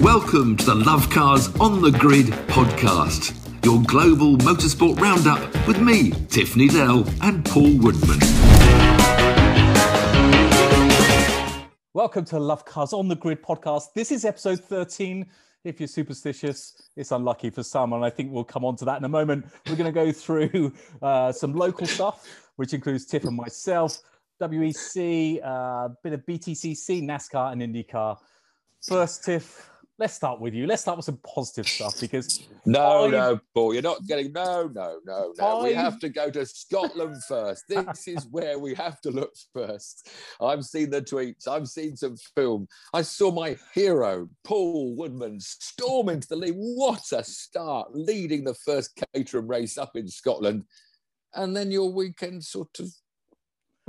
Welcome to the Love Cars on the Grid podcast, your global motorsport roundup with me, Tiff Needell, and Paul Woodman. Welcome to Love Cars on the Grid podcast. This is episode 13. If you're superstitious, it's unlucky for some, and I think we'll come on to that in a moment. We're going to go through uh, some local stuff, which includes Tiff and myself, WEC, a uh, bit of BTCC, NASCAR, and IndyCar. First, Tiff, let's start with you. Let's start with some positive stuff because no, I, no, Paul, you're not getting no, no, no, no. I, we have to go to Scotland first. This is where we have to look first. I've seen the tweets. I've seen some film. I saw my hero, Paul Woodman, storm into the lead. What a start, leading the first Caterham race up in Scotland. And then your weekend sort of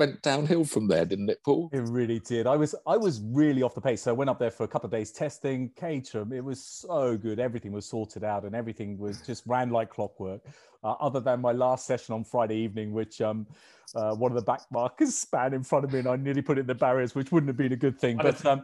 went downhill from there, didn't it, Paul? It really did. I was I was really off the pace. So I went up there for a couple of days testing Caterham. It was so good. Everything was sorted out and everything was just ran like clockwork. Uh, other than my last session on Friday evening, which um, uh, one of the back markers span in front of me and I nearly put it in the barriers, which wouldn't have been a good thing. But um,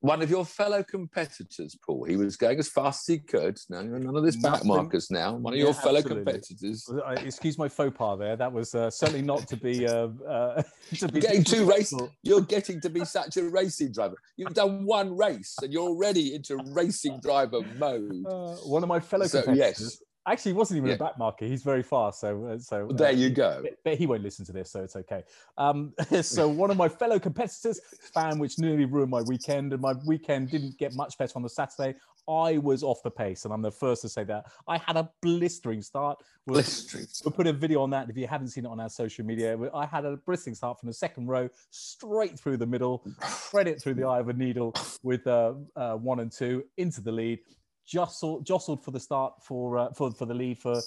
one of your fellow competitors, Paul. He was going as fast as he could. No, you're none of this back markers now. One of yeah, your fellow absolutely. competitors. Excuse my faux pas there. That was uh, certainly not to be. Uh, uh, to be getting too races. You're getting to be such a racing driver. You've done one race and you're already into racing driver mode. Uh, one of my fellow so, competitors. Yes Actually, he wasn't even yeah. a back marker. He's very fast. So, uh, so well, there you go. But, but, he won't listen to this, so it's okay. Um, so, one of my fellow competitors, fan, which nearly ruined my weekend, and my weekend didn't get much better on the Saturday. I was off the pace, and I'm the first to say that. I had a blistering start. We'll, blistering. We'll put a video on that if you haven't seen it on our social media. I had a blistering start from the second row straight through the middle, thread it through the eye of a needle with uh, uh, one and two into the lead jostled, jostled for the start for uh, for for the lead for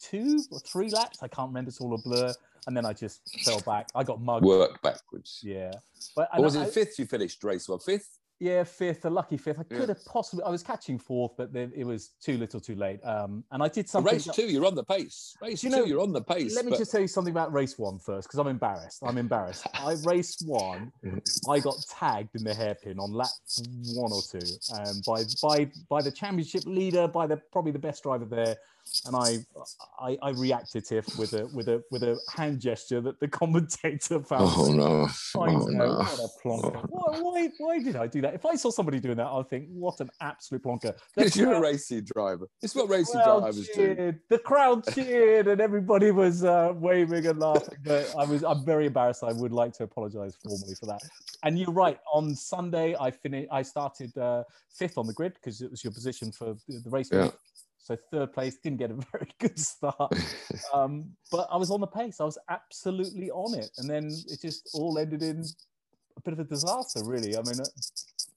two or three laps. I can't remember. It's all a blur. And then I just fell back. I got mugged. Work backwards. Yeah. But was it fifth? You finished race well. Fifth. Yeah, fifth, a lucky fifth. I could yeah. have possibly. I was catching fourth, but then it was too little, too late. Um, and I did something. Race two, you're on the pace. Race you know, two, you're on the pace. Let but... me just tell you something about race one first, because I'm embarrassed. I'm embarrassed. I race one, I got tagged in the hairpin on lap one or two, and by by by the championship leader, by the probably the best driver there, and I, I, I reacted to it with a with a with a hand gesture that the commentator found. Oh no! I oh, know, no. what a plonker! Oh. Why, why, why did I do that? If I saw somebody doing that, I'd think, what an absolute plonker! Because you're a racing driver. It's what racing drivers cheered, do. The crowd cheered, and everybody was uh, waving and laughing. But I was, I'm very embarrassed. I would like to apologise formally for that. And you're right. On Sunday, I finished. I started uh, fifth on the grid because it was your position for the, the race. Yeah. So third place didn't get a very good start, um, but I was on the pace. I was absolutely on it, and then it just all ended in a bit of a disaster, really. I mean, uh,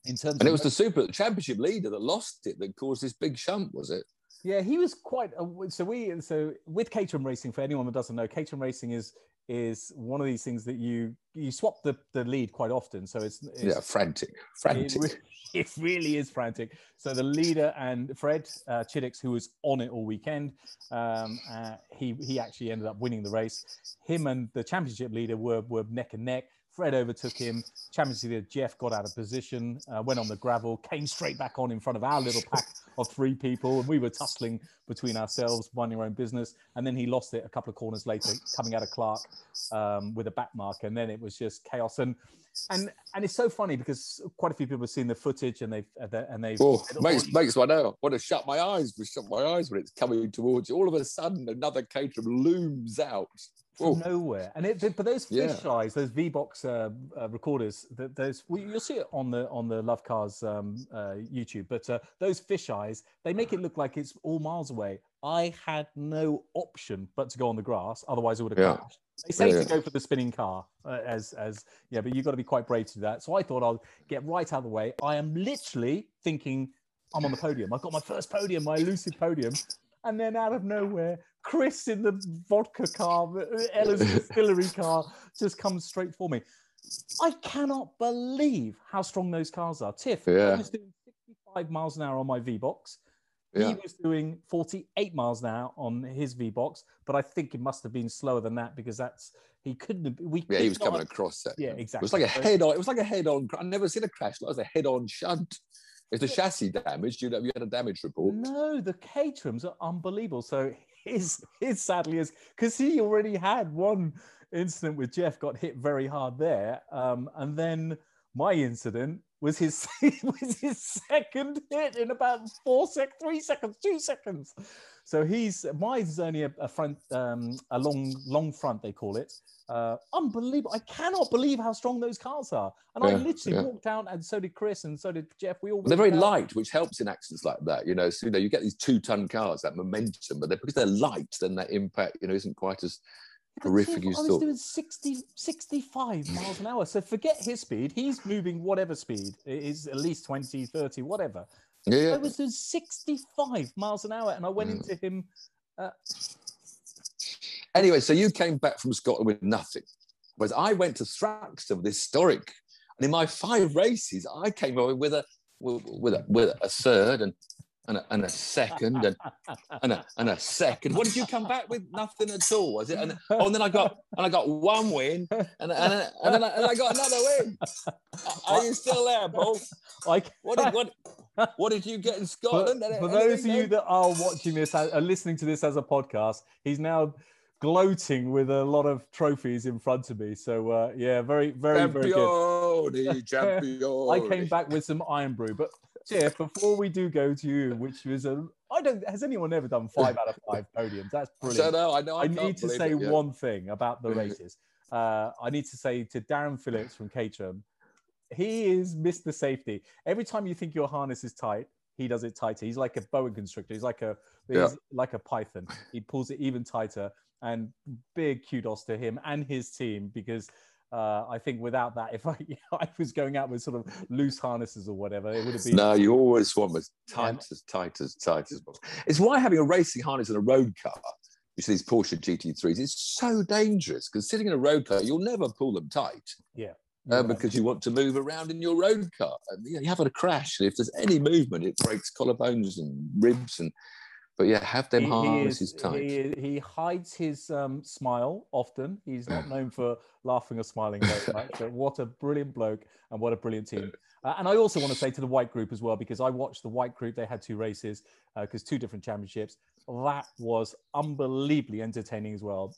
in terms and it was the super championship leader that lost it that caused this big shunt, was it? Yeah, he was quite. so we and so with Caterham Racing, for anyone that doesn't know, Caterham Racing is is one of these things that you you swap the, the lead quite often. So it's, it's yeah, frantic, frantic. It, it, really is frantic. So the leader and Fred uh, Chiddix, who was on it all weekend, um, uh, he he actually ended up winning the race. Him and the championship leader were were neck and neck. Fred overtook him. Championship leader Jeff got out of position, uh, went on the gravel, came straight back on in front of our little pack of three people, and we were tussling between ourselves, minding our own business. And then he lost it a couple of corners later, coming out of Clark um, with a back mark, and then it was just chaos. And and and it's so funny because quite a few people have seen the footage and they've and they've oh, makes makes one out. I want to shut my eyes, but shut my eyes when it's coming towards you. All of a sudden, another Caterham looms out from nowhere. And it, but those fish yeah. eyes, those V box uh, uh, recorders, that those well, you'll see it on the on the Love Cars um, uh, YouTube. But uh, those fish eyes, they make it look like it's all miles away. I had no option but to go on the grass, otherwise it would have yeah. crashed. They say yeah, to go for the spinning car, uh, as as yeah, but you've got to be quite brave to do that. So I thought I'll get right out of the way. I am literally thinking I'm on the podium. I've got my first podium, my elusive podium, and then out of nowhere, Chris in the vodka car, uh, Ella's distillery car, just comes straight for me. I cannot believe how strong those cars are. Tiff, yeah. I was doing 65 miles an hour on my V box. Yeah. He was doing 48 miles an hour on his V box, but I think it must have been slower than that because that's he couldn't have. We yeah, he was coming across that. Yeah, exactly. It was like a head on. It was like a head on. I've never seen a crash. It was a head on shunt. Is the chassis damaged? You know, you had a damage report? No, the Caterhams are unbelievable. So his his sadly is because he already had one incident with Jeff, got hit very hard there, um, and then my incident was his was his second hit in about four sec, three seconds, two seconds. So he's mine's is only a, a front, um, a long long front they call it. Uh, unbelievable! I cannot believe how strong those cars are. And yeah, I literally yeah. walked out, and so did Chris, and so did Jeff. We all they're very out. light, which helps in accidents like that. You know, so you know you get these two ton cars, that momentum, but they're, because they're light, then that impact you know isn't quite as horrific as I was doing 60, 65 miles an hour. So forget his speed. He's moving whatever speed. It is at least 20, 30, whatever. Yeah, yeah. I was doing 65 miles an hour and I went mm. into him. Uh... Anyway, so you came back from Scotland with nothing. Whereas I went to Thruxton with historic. And in my five races, I came away with a with a, with a third and and a, and a second and, and, a, and a second. What did you come back with? Nothing at all, was it? And, oh, and then I got and I got one win, and and, and, and then I, and I got another win. Are you still there, Paul? Like what did what, what did you get in Scotland? For, for those of you that are watching this, are listening to this as a podcast, he's now gloating with a lot of trophies in front of me. So uh, yeah, very, very, very good. I came back with some Irn-Bru, but Jeff, before we do go to you, which was a I don't has anyone ever done five out of five podiums? That's brilliant. So, no, I know. I, I need to say it, yeah. one thing about the races. Uh, I need to say to Darren Phillips from Caterham, he is Mr. Safety. Every time you think your harness is tight, he does it tighter. He's like a boa constrictor. He's like a he's yeah. like a python. He pulls it even tighter. And big kudos to him and his team because uh, I think without that, if I, you know, I was going out with sort of loose harnesses or whatever, it would have been. No, you always want as tight yeah. as tight as tight as possible. It's why having a racing harness in a road car, you see these Porsche GT3s, is so dangerous because sitting in a road car, you'll never pull them tight. Yeah. Uh, because you want to move around in your road car. And, you, know, you have a crash, and if there's any movement, it breaks collarbones and ribs and but yeah, have them he, harnesses he is, tight. He, he hides his um, smile often. He's not known for laughing or smiling very much. But what a brilliant bloke and what a brilliant team. Uh, and I also want to say to the white group as well, because I watched the white group. They had two races because uh, two different championships that was unbelievably entertaining as well.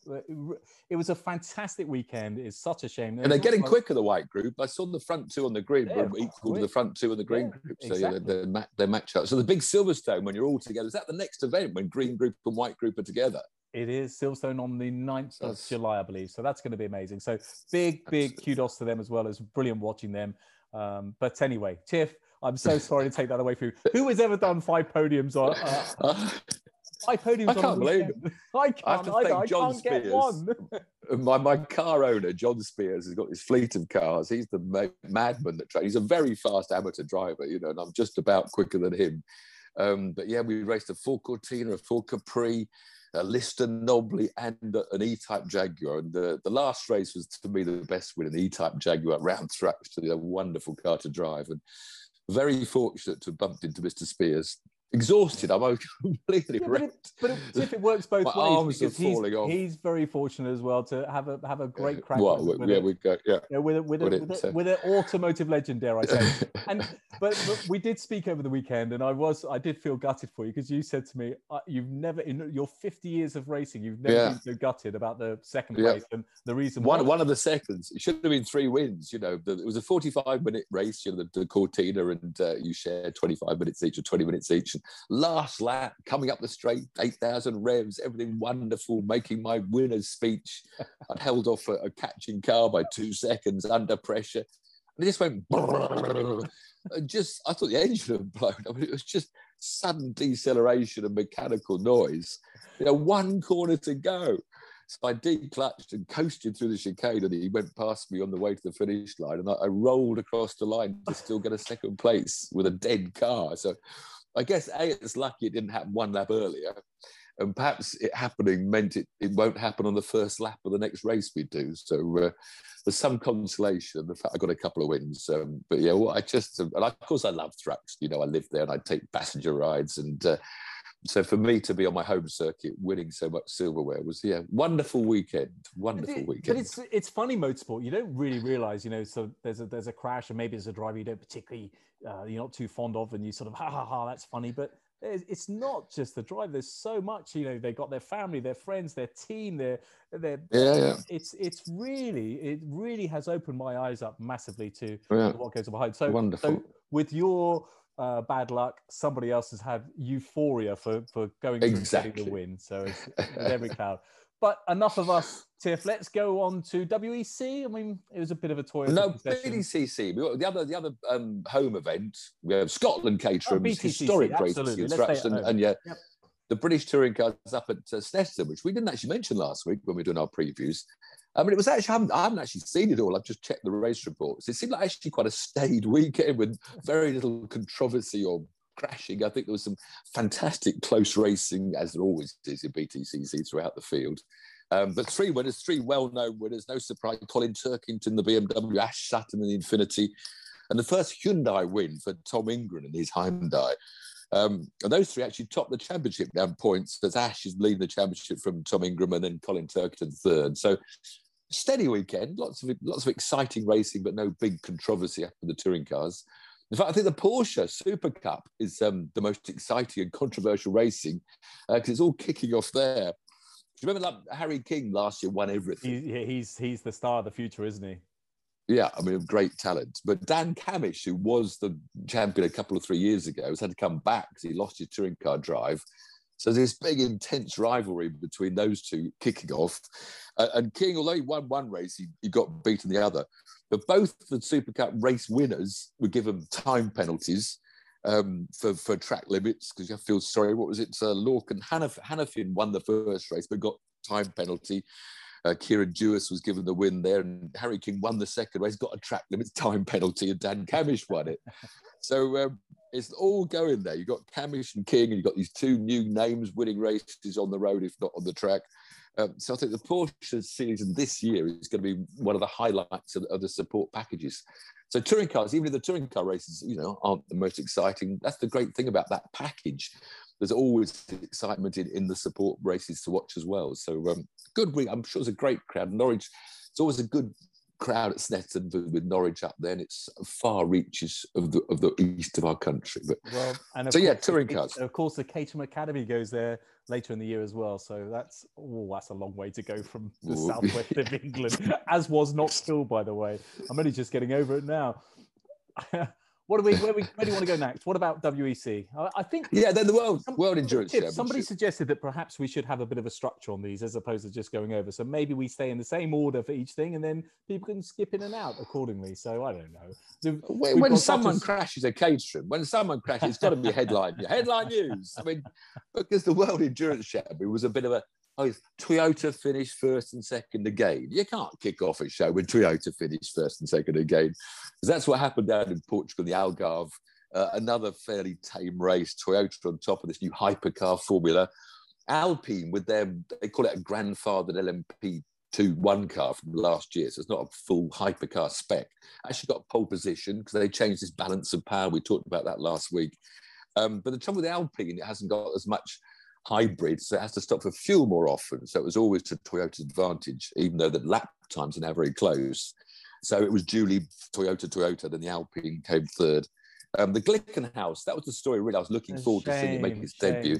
It was a fantastic weekend. It's such a shame. And they're getting quicker, the white group. I saw the front two on the green were equal quick. to the front two on the green yeah, group. So exactly. yeah, they're, they're, up. So the big Silverstone, when you're all together, is that the next event when green group and white group are together? It is Silverstone on the 9th of July, I believe. So that's going to be amazing. So big, big kudos to them as well. It's brilliant watching them. Um, but anyway, Tiff, I'm so sorry to take that away from you. Who has ever done five podiums on, uh, I podiums I can't believe it. I can't. I have to thank I John Spears. my, my car owner, John Spears, has got his fleet of cars. He's the madman that trains. He's a very fast amateur driver, you know, and I'm just about quicker than him. Um, but yeah, we raced a Ford Cortina, a Ford Capri, a Lister Knobbly, and an E-Type Jaguar. And the, the last race was, to me, the best win, an E-Type Jaguar round Thruxton, a wonderful car to drive. And very fortunate to have bumped into Mr. Spears exhausted. I'm completely yeah, wrecked. But, it, but if it works both My ways, arms because he's, off. he's very fortunate as well to have a have a great yeah. crack. Well, with, yeah, we go, yeah, with a, with, a, with, a, with an automotive legend, dare I say? and but, but, we did speak over the weekend, and I was I did feel gutted for you because you said to me, uh, you've never in your 50 years of racing, you've never yeah. been so gutted about the second place, and the reason one one of the seconds it should have been three wins. You know, the, it was a 45 minute race. You know, the, the Cortina, and uh, you shared 25 minutes each or 20 minutes each last lap, coming up the straight, 8,000 revs, everything wonderful, making my winner's speech. I'd held off a, a, catching car by two seconds under pressure. And it just went, just, I thought the engine had blown. I mean, it was just sudden deceleration and mechanical noise. You know, one corner to go. So I declutched and coasted through the chicane, and he went past me on the way to the finish line. And I, I rolled across the line to still get a second place with a dead car. So I guess A, it's lucky it didn't happen one lap earlier. And perhaps it happening meant it, it won't happen on the first lap of the next race we do. So uh, there's some consolation. The fact I got a couple of wins. Um, but yeah, well, I just, and of course I love Thruxton. You know, I live there and I take passenger rides and uh, so for me to be on my home circuit winning so much silverware was yeah wonderful weekend wonderful it, weekend. but it's it's funny motorsport. You don't really realize you know so there's a there's a crash and maybe there's a driver you don't particularly uh, you're not too fond of and you sort of ha ha ha that's funny. But it's not just the drive. There's so much you know they got their family their friends their team their their yeah, yeah. it's it's really it really has opened my eyes up massively to yeah. what goes behind. So wonderful. so with your uh, bad luck. Somebody else has had euphoria for for going exactly. getting the win. So it's, every cloud. But enough of us, Tiff. Let's go on to WEC. I mean, it was a bit of a toy. No, BTCC. The other, the other um, home event. We have Scotland Caterham's oh, historic race and, and, yeah, yep. the British touring cars up at uh, which we didn't actually mention last week when we were doing our previews. I mean, it was actually, I haven't, I haven't, actually seen it all. I've just checked the race reports. It seemed like actually quite a staid weekend with very little controversy or crashing. I think there was some fantastic close racing, as there always is in BTCC throughout the field. Um, but three winners, three well-known winners. No surprise: Colin Turkington, the BMW, Ash Sutton, the Infiniti. and the first Hyundai win for Tom Ingram and his Hyundai. Um, and those three actually topped the championship down points. As Ash is leading the championship from Tom Ingram, and then Colin Turkington third. So steady weekend, lots of lots of exciting racing, but no big controversy after the touring cars. In fact, I think the Porsche Super Cup is um, the most exciting and controversial racing because uh, it's all kicking off there. Do you remember like Harry King last year won everything? He, he's he's the star of the future, isn't he? Yeah, I mean, great talent. But Dan Cammish, who was the champion a couple of three years ago, has had to come back because he lost his touring car drive. So there's this big, intense rivalry between those two kicking off. Uh, and King, although he won one race, he, he got beaten the other. But both the Super Cup race winners were given time penalties um, for, for track limits because you feel sorry. What was it? Uh, Lorcan Hanaf- Hanafin won the first race, but got time penalty. Uh, Kiern Jewiss was given the win there, and Harry King won the second race, got a track limits time penalty, and Dan Cammish won it. So um, it's all going there. You've got Cammish and King, and you've got these two new names winning races on the road, if not on the track. Um, so I think the Porsche season this year is going to be one of the highlights of, of, the support packages. So touring cars, even if the touring car races, you know, aren't the most exciting, that's the great thing about that package. There's always excitement in, in the support races to watch as well. So um, good week. I'm sure it's a great crowd. Norwich, it's always a good crowd at Snetterton with Norwich up there, and it's far reaches of the of the east of our country. But well, and so yeah, touring cars. Of course, the Caterham Academy goes there later in the year as well. So that's oh, that's a long way to go from the Ooh. southwest of England, as was Knockhill, by the way. I'm only just getting over it now. What do we where, we where do you want to go next? What about WEC? I, think yeah, then the world some, world endurance. Somebody suggested that perhaps we should have a bit of a structure on these as opposed to just going over. So maybe we stay in the same order for each thing, and then people can skip in and out accordingly. So I don't know. When, someone a... crashes a Caterham, when someone crashes, it's got to be headline headline news. I mean, because the World Endurance Champion was a bit of a oh, Toyota finished first and second again. You can't kick off a show when Toyota finished first and second again. Because that's what happened down in Portugal, the Algarve. Uh, another fairly tame race, Toyota on top of this new hypercar formula. Alpine with their, they call it a grandfathered LMP two one car from last year. So it's not a full hypercar spec. Actually got pole position because they changed this balance of power. We talked about that last week. Um, but the trouble with Alpine, it hasn't got as much hybrid, so it has to stop for fuel more often. So it was always to Toyota's advantage, even though the lap times are now very close. So it was duly Toyota, Toyota, then the Alpine came third. Um, the Glickenhaus, that was the story really I was looking forward shame, to seeing it make its shame. debut.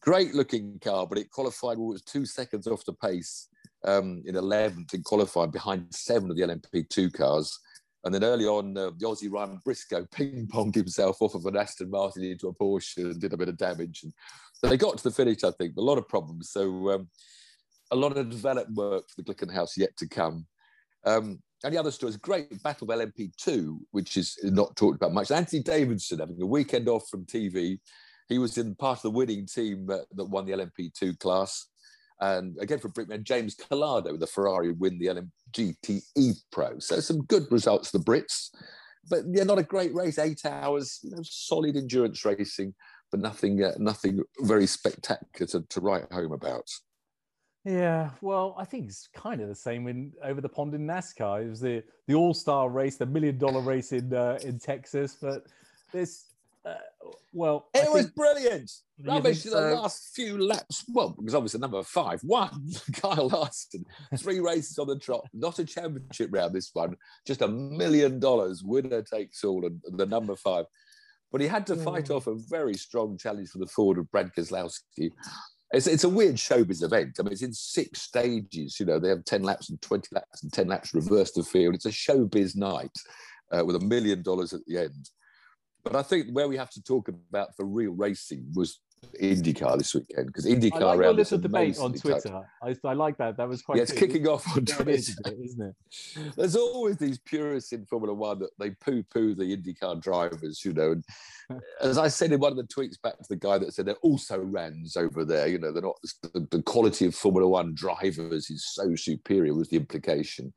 Great looking car, but it qualified, well, it was two seconds off the pace um, in 11th in qualifying behind seven of the LMP2 cars. And then early on, uh, the Aussie Ryan Briscoe ping ponged himself off of an Aston Martin into a Porsche and did a bit of damage. And they got to the finish, I think, but a lot of problems. So um, a lot of development work for the Glickenhaus yet to come. Um, and the other story is great Battle of LMP2, which is not talked about much. Anthony Davidson having a weekend off from TV. He was in part of the winning team uh, that won the LMP2 class. And again for Brickman, James with the Ferrari win the LMGTE Pro. So some good results for the Brits. But yeah, not a great race, eight hours, you know, solid endurance racing but nothing, uh, nothing very spectacular to, to write home about. Yeah, well, I think it's kind of the same in over the pond in NASCAR. It was the the All Star race, the million dollar race in uh, in Texas, but this. uh, Well, it I was brilliant. Rubbish in the last few laps. Well, because obviously number five, one, Kyle Larson, three races on the trot, not a championship round this one, just a million dollars, winner takes all, and the number five. But he had to fight mm. off a very strong challenge for the Ford of Brad Keselowski. It's, it's a weird showbiz event. I mean, it's in six stages. You know, they have 10 laps and 20 laps and 10 laps reverse the field. It's a showbiz night uh, with a million dollars at the end. But I think where we have to talk about for real racing was IndyCar this weekend because IndyCar I like debate on Twitter. I, I, like that. That was quite. Yeah, it's kicking off on Twitter, isn't it? There's always these purists in Formula One that they poo-poo the IndyCar drivers, you know. And as I said in one of the tweets back to the guy that said they're also rans over there, you know, they're not the, the quality of Formula One drivers is so superior was the implication.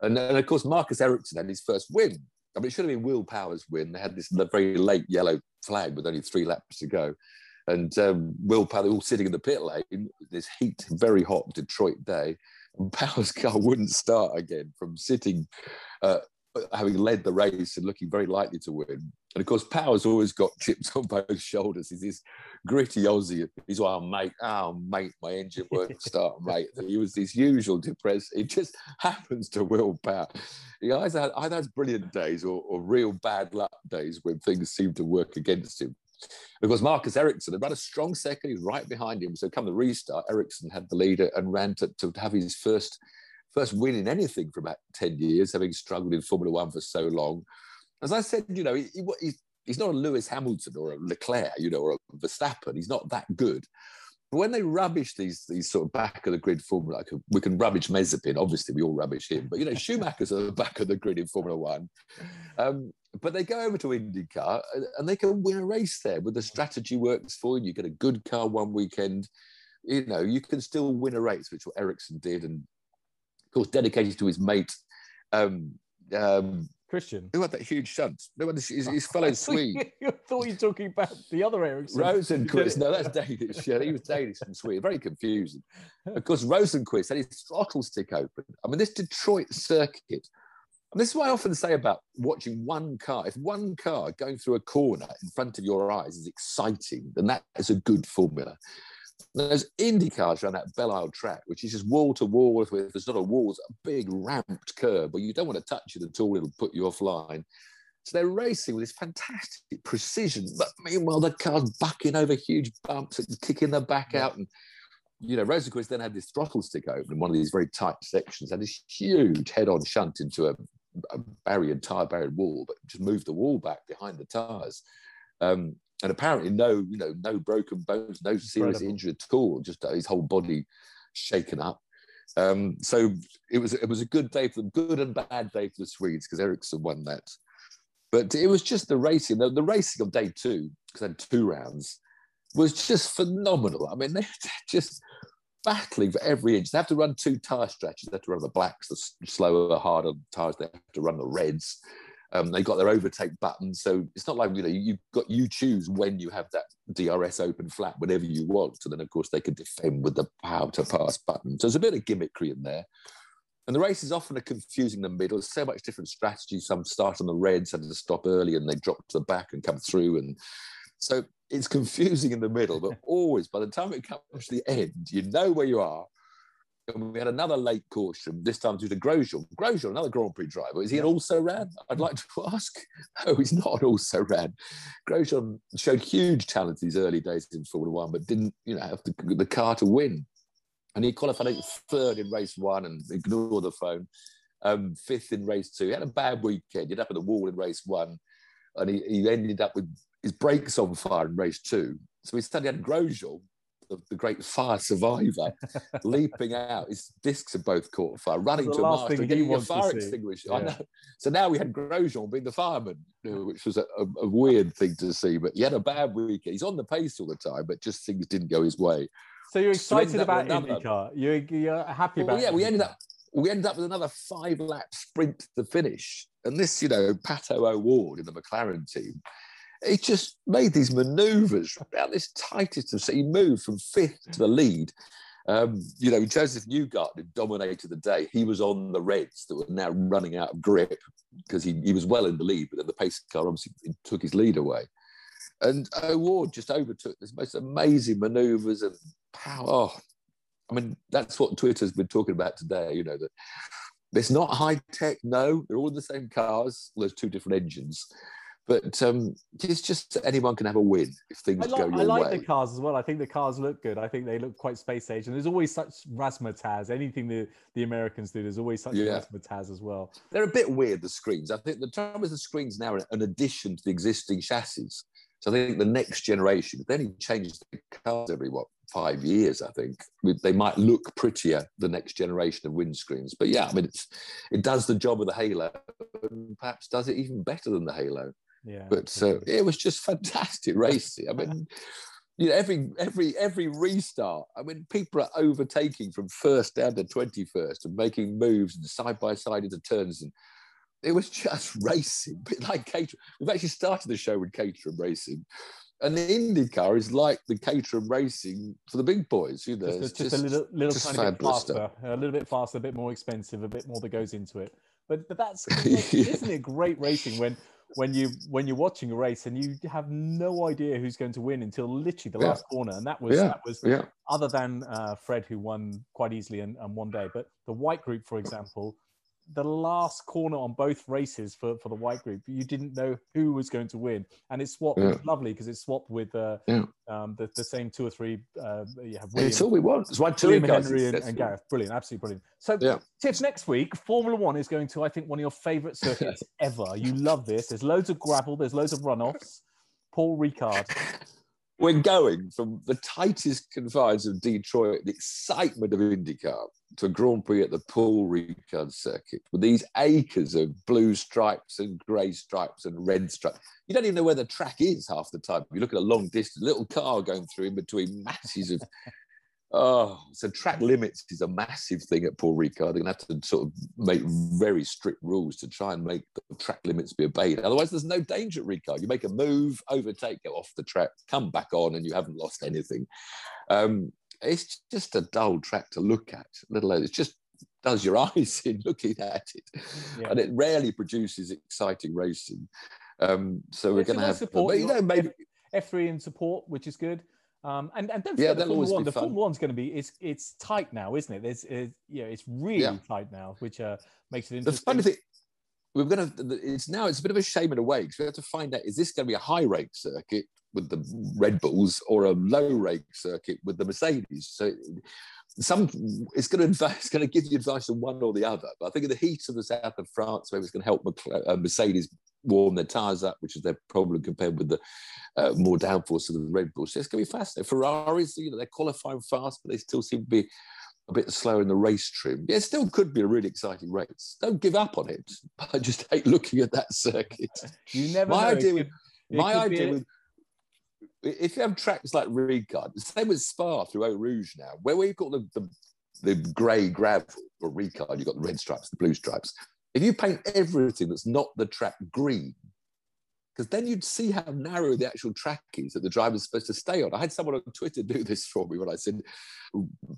And, and of course, Marcus Ericsson had his first win I mean, it should have been Will Power's win. They had this very late yellow flag with only three laps to go. And um, Will Power, all sitting in the pit lane, this heat, very hot Detroit day, and Power's car wouldn't start again from sitting uh, having led the race and looking very likely to win. And of course, Power's always got chips on both shoulders. He's this gritty Aussie. He's oh, mate, oh, mate, my engine won't start, mate. he was this usual depressed. It just happens to Will Power. He either, had, either has brilliant days or, or real bad luck days when things seem to work against him. Because Marcus Ericsson had run a strong second, he's right behind him. So come the restart, Ericsson had the leader and ran to, to have his first first win in anything for about 10 years, having struggled in Formula One for so long. As I said, you know, he, he, he's not a Lewis Hamilton or a Leclerc, you know, or a Verstappen. He's not that good. But when they rubbish these these sort of back of the grid Formula, like we can rubbish Mazepin, obviously we all rubbish him, but you know Schumacher's at the back of the grid in Formula One. Um, but they go over to IndyCar and they can win a race there. Where the strategy works for you, you get a good car one weekend. You know you can still win a race, which what Ericsson did, and of course, dedicated to his mate, um, um, Christian. Who had that huge shunt? No, his, his fellow Swede. I thought you were talking about the other Ericsson. Rosenqvist. No, that's Danish. Yeah, he was Danish and Swede. Very confusing. Of course, Rosenqvist had his throttle stick open. I mean, this Detroit circuit. And this is what I often say about watching one car. If one car going through a corner in front of your eyes is exciting, then that is a good formula. There's Indy cars around that Belle Isle track, which is just wall to wall with, there's not a wall, it's a big ramped curb but you don't want to touch it at all, it'll put you offline. So they're racing with this fantastic precision, but meanwhile the car's bucking over huge bumps and kicking the back out. And you know, Rosenqvist then had this throttle stick open in one of these very tight sections, had this huge head-on shunt into a, a barrier tire barrier wall, but just moved the wall back behind the tires. Um, and apparently no, you know, no broken bones, no serious Incredible. injury at all, just his whole body shaken up. Um, so it was it was a good day for them, good and bad day for the Swedes because Ericsson won that. But it was just the racing. The, the racing of day two, because I had two rounds, was just phenomenal. I mean, they're just battling for every inch. They have to run two tire stretches. They have to run the blacks, the slower, harder tires. They have to run the reds. Um, they got their overtake button, so it's not like you know you've got you choose when you have that DRS open flat whenever you want. So then, of course, they can defend with the power to pass button. So there's a bit of gimmickry in there. And the races often are confusing the middle. There's so much different strategy. Some start on the reds, had to stop early, and they drop to the back and come through. And so it's confusing in the middle. But always, by the time it comes to the end, you know where you are and we had another late caution, this time due to Grosjean. Grosjean, another Grand Prix driver, is he an also ran? I'd like to ask. No, he's not an also ran. Grosjean showed huge talent these early days in Formula One, but didn't, you know, have the, the car to win. And he qualified third in race one and ignored the phone. Um, fifth in race two. He had a bad weekend. He ended up at the wall in race one, and he, he ended up with his brakes on fire in race two. So he suddenly had Grosjean, the, the great fire survivor, leaping out. His discs are both caught fire, running to a mast and getting a fire extinguisher. Yeah. I know. So now we had Grosjean being the fireman, which was a, a, a, weird thing to see. But he had a bad week. He's on the pace all the time, but just things didn't go his way. So you're excited so about IndyCar? You're, you're happy about? Well, yeah, we ended up we ended up with another five lap sprint to finish. And this, you know, Pato O'Ward in the McLaren team, he just made these manoeuvres about this tightest of. So he moved from fifth to the lead. Um, you know, Josef Newgarden dominated the day. He was on the Reds that were now running out of grip because he, he was well in the lead, but then the pace car obviously took his lead away. And O'Ward just overtook this most amazing manoeuvres and power. Oh, I mean, that's what Twitter's been talking about today. You know that it's not high tech. No, they're all in the same cars. There's two different engines, but um, it's just anyone can have a win if things like, go your way. I like way. the cars as well. I think the cars look good. I think they look quite space age, and there's always such razzmatazz. Anything the, the Americans do, there's always such Yeah. razzmatazz as well. They're a bit weird. The screens. I think the trouble is the screens now are an addition to the existing chassis. So I think the next generation, if they only change the cars every what five years, I think they might look prettier the next generation of windscreens. But yeah, I mean, it's it does the job of the Halo, and perhaps does it even better than the Halo. Yeah. But uh, it was just fantastic racing. I mean, you know, every every every restart. I mean, people are overtaking from first down to twenty first and making moves and side by side into turns, and it was just racing. A bit like Caterham. We've actually started the show with Caterham racing. And the IndyCar is like the Caterham racing for the big boys, you know. just, it's just, a little, little just tiny bit faster, stuff. a little bit faster, a bit more expensive, a bit more that goes into it. But but that's isn't it great racing when when you when you're watching a race and you have no idea who's going to win until literally the Yeah. last corner, and that was Yeah. that was Yeah, other than uh, Fred who won quite easily and, and one day, but the white group, for example. The last corner on both races for, for the white group, you didn't know who was going to win, and it swapped. It was lovely because it swapped with uh, Yeah. um, the, the same two or three. Uh, you have William, it's all we want. It's why two William Henry and, and. Gareth. Brilliant, absolutely brilliant. So, Yeah. Tiff, next week, Formula One is going to, I think, one of your favourite circuits ever. You love this. There's loads of gravel, there's loads of runoffs. Paul Ricard. We're going from the tightest confines of Detroit, the excitement of IndyCar, to a Grand Prix at the Paul Ricard circuit with these acres of blue stripes and grey stripes and red stripes. You don't even know where the track is half the time. You look at a long distance, little car going through in between masses of. Oh, so track limits is a massive thing at Paul Ricard. They're going to have to sort of make very strict rules to try and make the track limits be obeyed. Otherwise, there's no danger at Ricard. You make a move, overtake, go off the track, come back on, and you haven't lost anything. Um, it's just a dull track to look at, let alone it just does your eyes in looking at it. Yeah. And it rarely produces exciting racing. Um, so we're going to have, support. but, you know, maybe F3 in support, which is good. Um, and, and don't Yeah, the Formula always One. The fun. Formula One's going to be it's it's tight now, isn't it? There's uh, yeah, it's really Yeah. tight now, which uh, makes it interesting. the funny thing, we're going to. It's now. It's a bit of a shame in a way because we have to find out: is this going to be a high rake circuit with the Red Bulls or a low rake circuit with the Mercedes? So, some it's going to advise, it's going to give you advice on one or the other. But I think in the heat of the south of France, maybe it's going to help uh, Mercedes warm their tires up, which is their problem compared with the uh, more downforce of the Red Bulls. So it's going to be fascinating. Ferraris, you know, they're qualifying fast, but they still seem to be a bit slow in the race trim. Yeah, it still could be a really exciting race. Don't give up on it. I just hate looking at that circuit. you never My know. Idea could- my idea a- with if you have tracks like Ricard, the same with Spa through Eau Rouge now, where we've got the, the, the grey gravel or Ricard, you've got the red stripes, the blue stripes. If you paint everything that's not the track green, because then you'd see how narrow the actual track is that the driver's supposed to stay on. I had someone on Twitter do this for me when I said,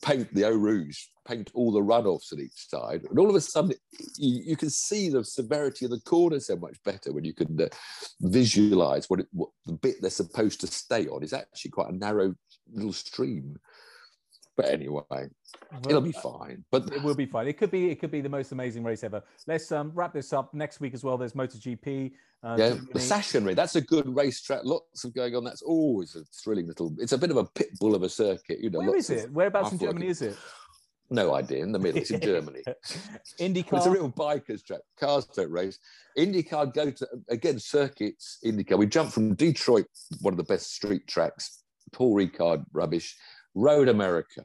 paint the Eau Rouge, paint all the runoffs on each side. And all of a sudden, you, you can see the severity of the corner so much better when you can uh, visualize what, it, what the bit they're supposed to stay on is actually quite a narrow little stream. But anyway, it'll be fine. But It will be fine. It could be. It could be the most amazing race ever. Let's um, wrap this up next week as well. There's MotoGP. Uh, yeah, Germany. the Sachsenring, that's a good racetrack. Lots of going on. That's always a thrilling little. It's a bit of a pit bull of a circuit. You know, Where is it? Whereabouts in Germany is it? No idea. In the middle. It's in Germany. IndyCar. It's a real bikers track. Cars don't race. IndyCar go to again circuits. IndyCar. We jump from Detroit, one of the best street tracks. Paul Ricard rubbish. Road America.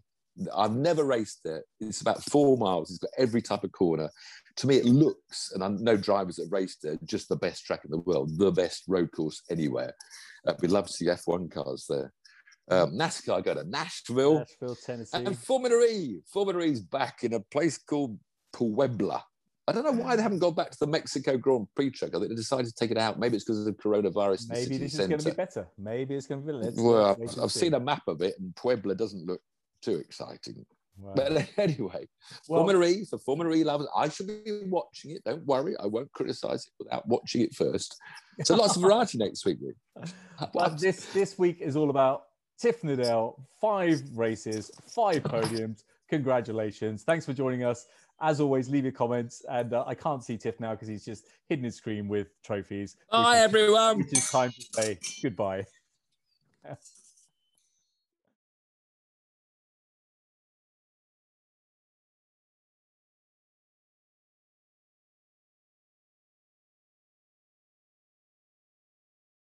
I've never raced there. It's about four miles. It's got every type of corner. To me, it looks, and I know drivers that have raced there, just the best track in the world, the best road course anywhere. Uh, we'd love to see F1 cars there. Um, NASCAR I go to Nashville. Nashville, Tennessee. And Formula E, Formula E's back in a place called Puebla. I don't know why they haven't gone back to the Mexico Grand Prix track. I think they decided to take it out. Maybe it's because of the coronavirus. Maybe this is going to be better. Maybe it's going to be. Let's, Well, I've, I've seen a map of it, and Puebla doesn't look too exciting. Wow. But anyway, well, Formula E for Formula E lovers, I should be watching it. Don't worry, I won't criticise it without watching it first. So lots of variety next week. Well, this this week is all about Tiff Needell, five races, five podiums. Congratulations! Thanks for joining us. As always, leave your comments. And uh, I can't see Tiff now because he's just hidden his screen with trophies. Bye, everyone. Is time to say goodbye.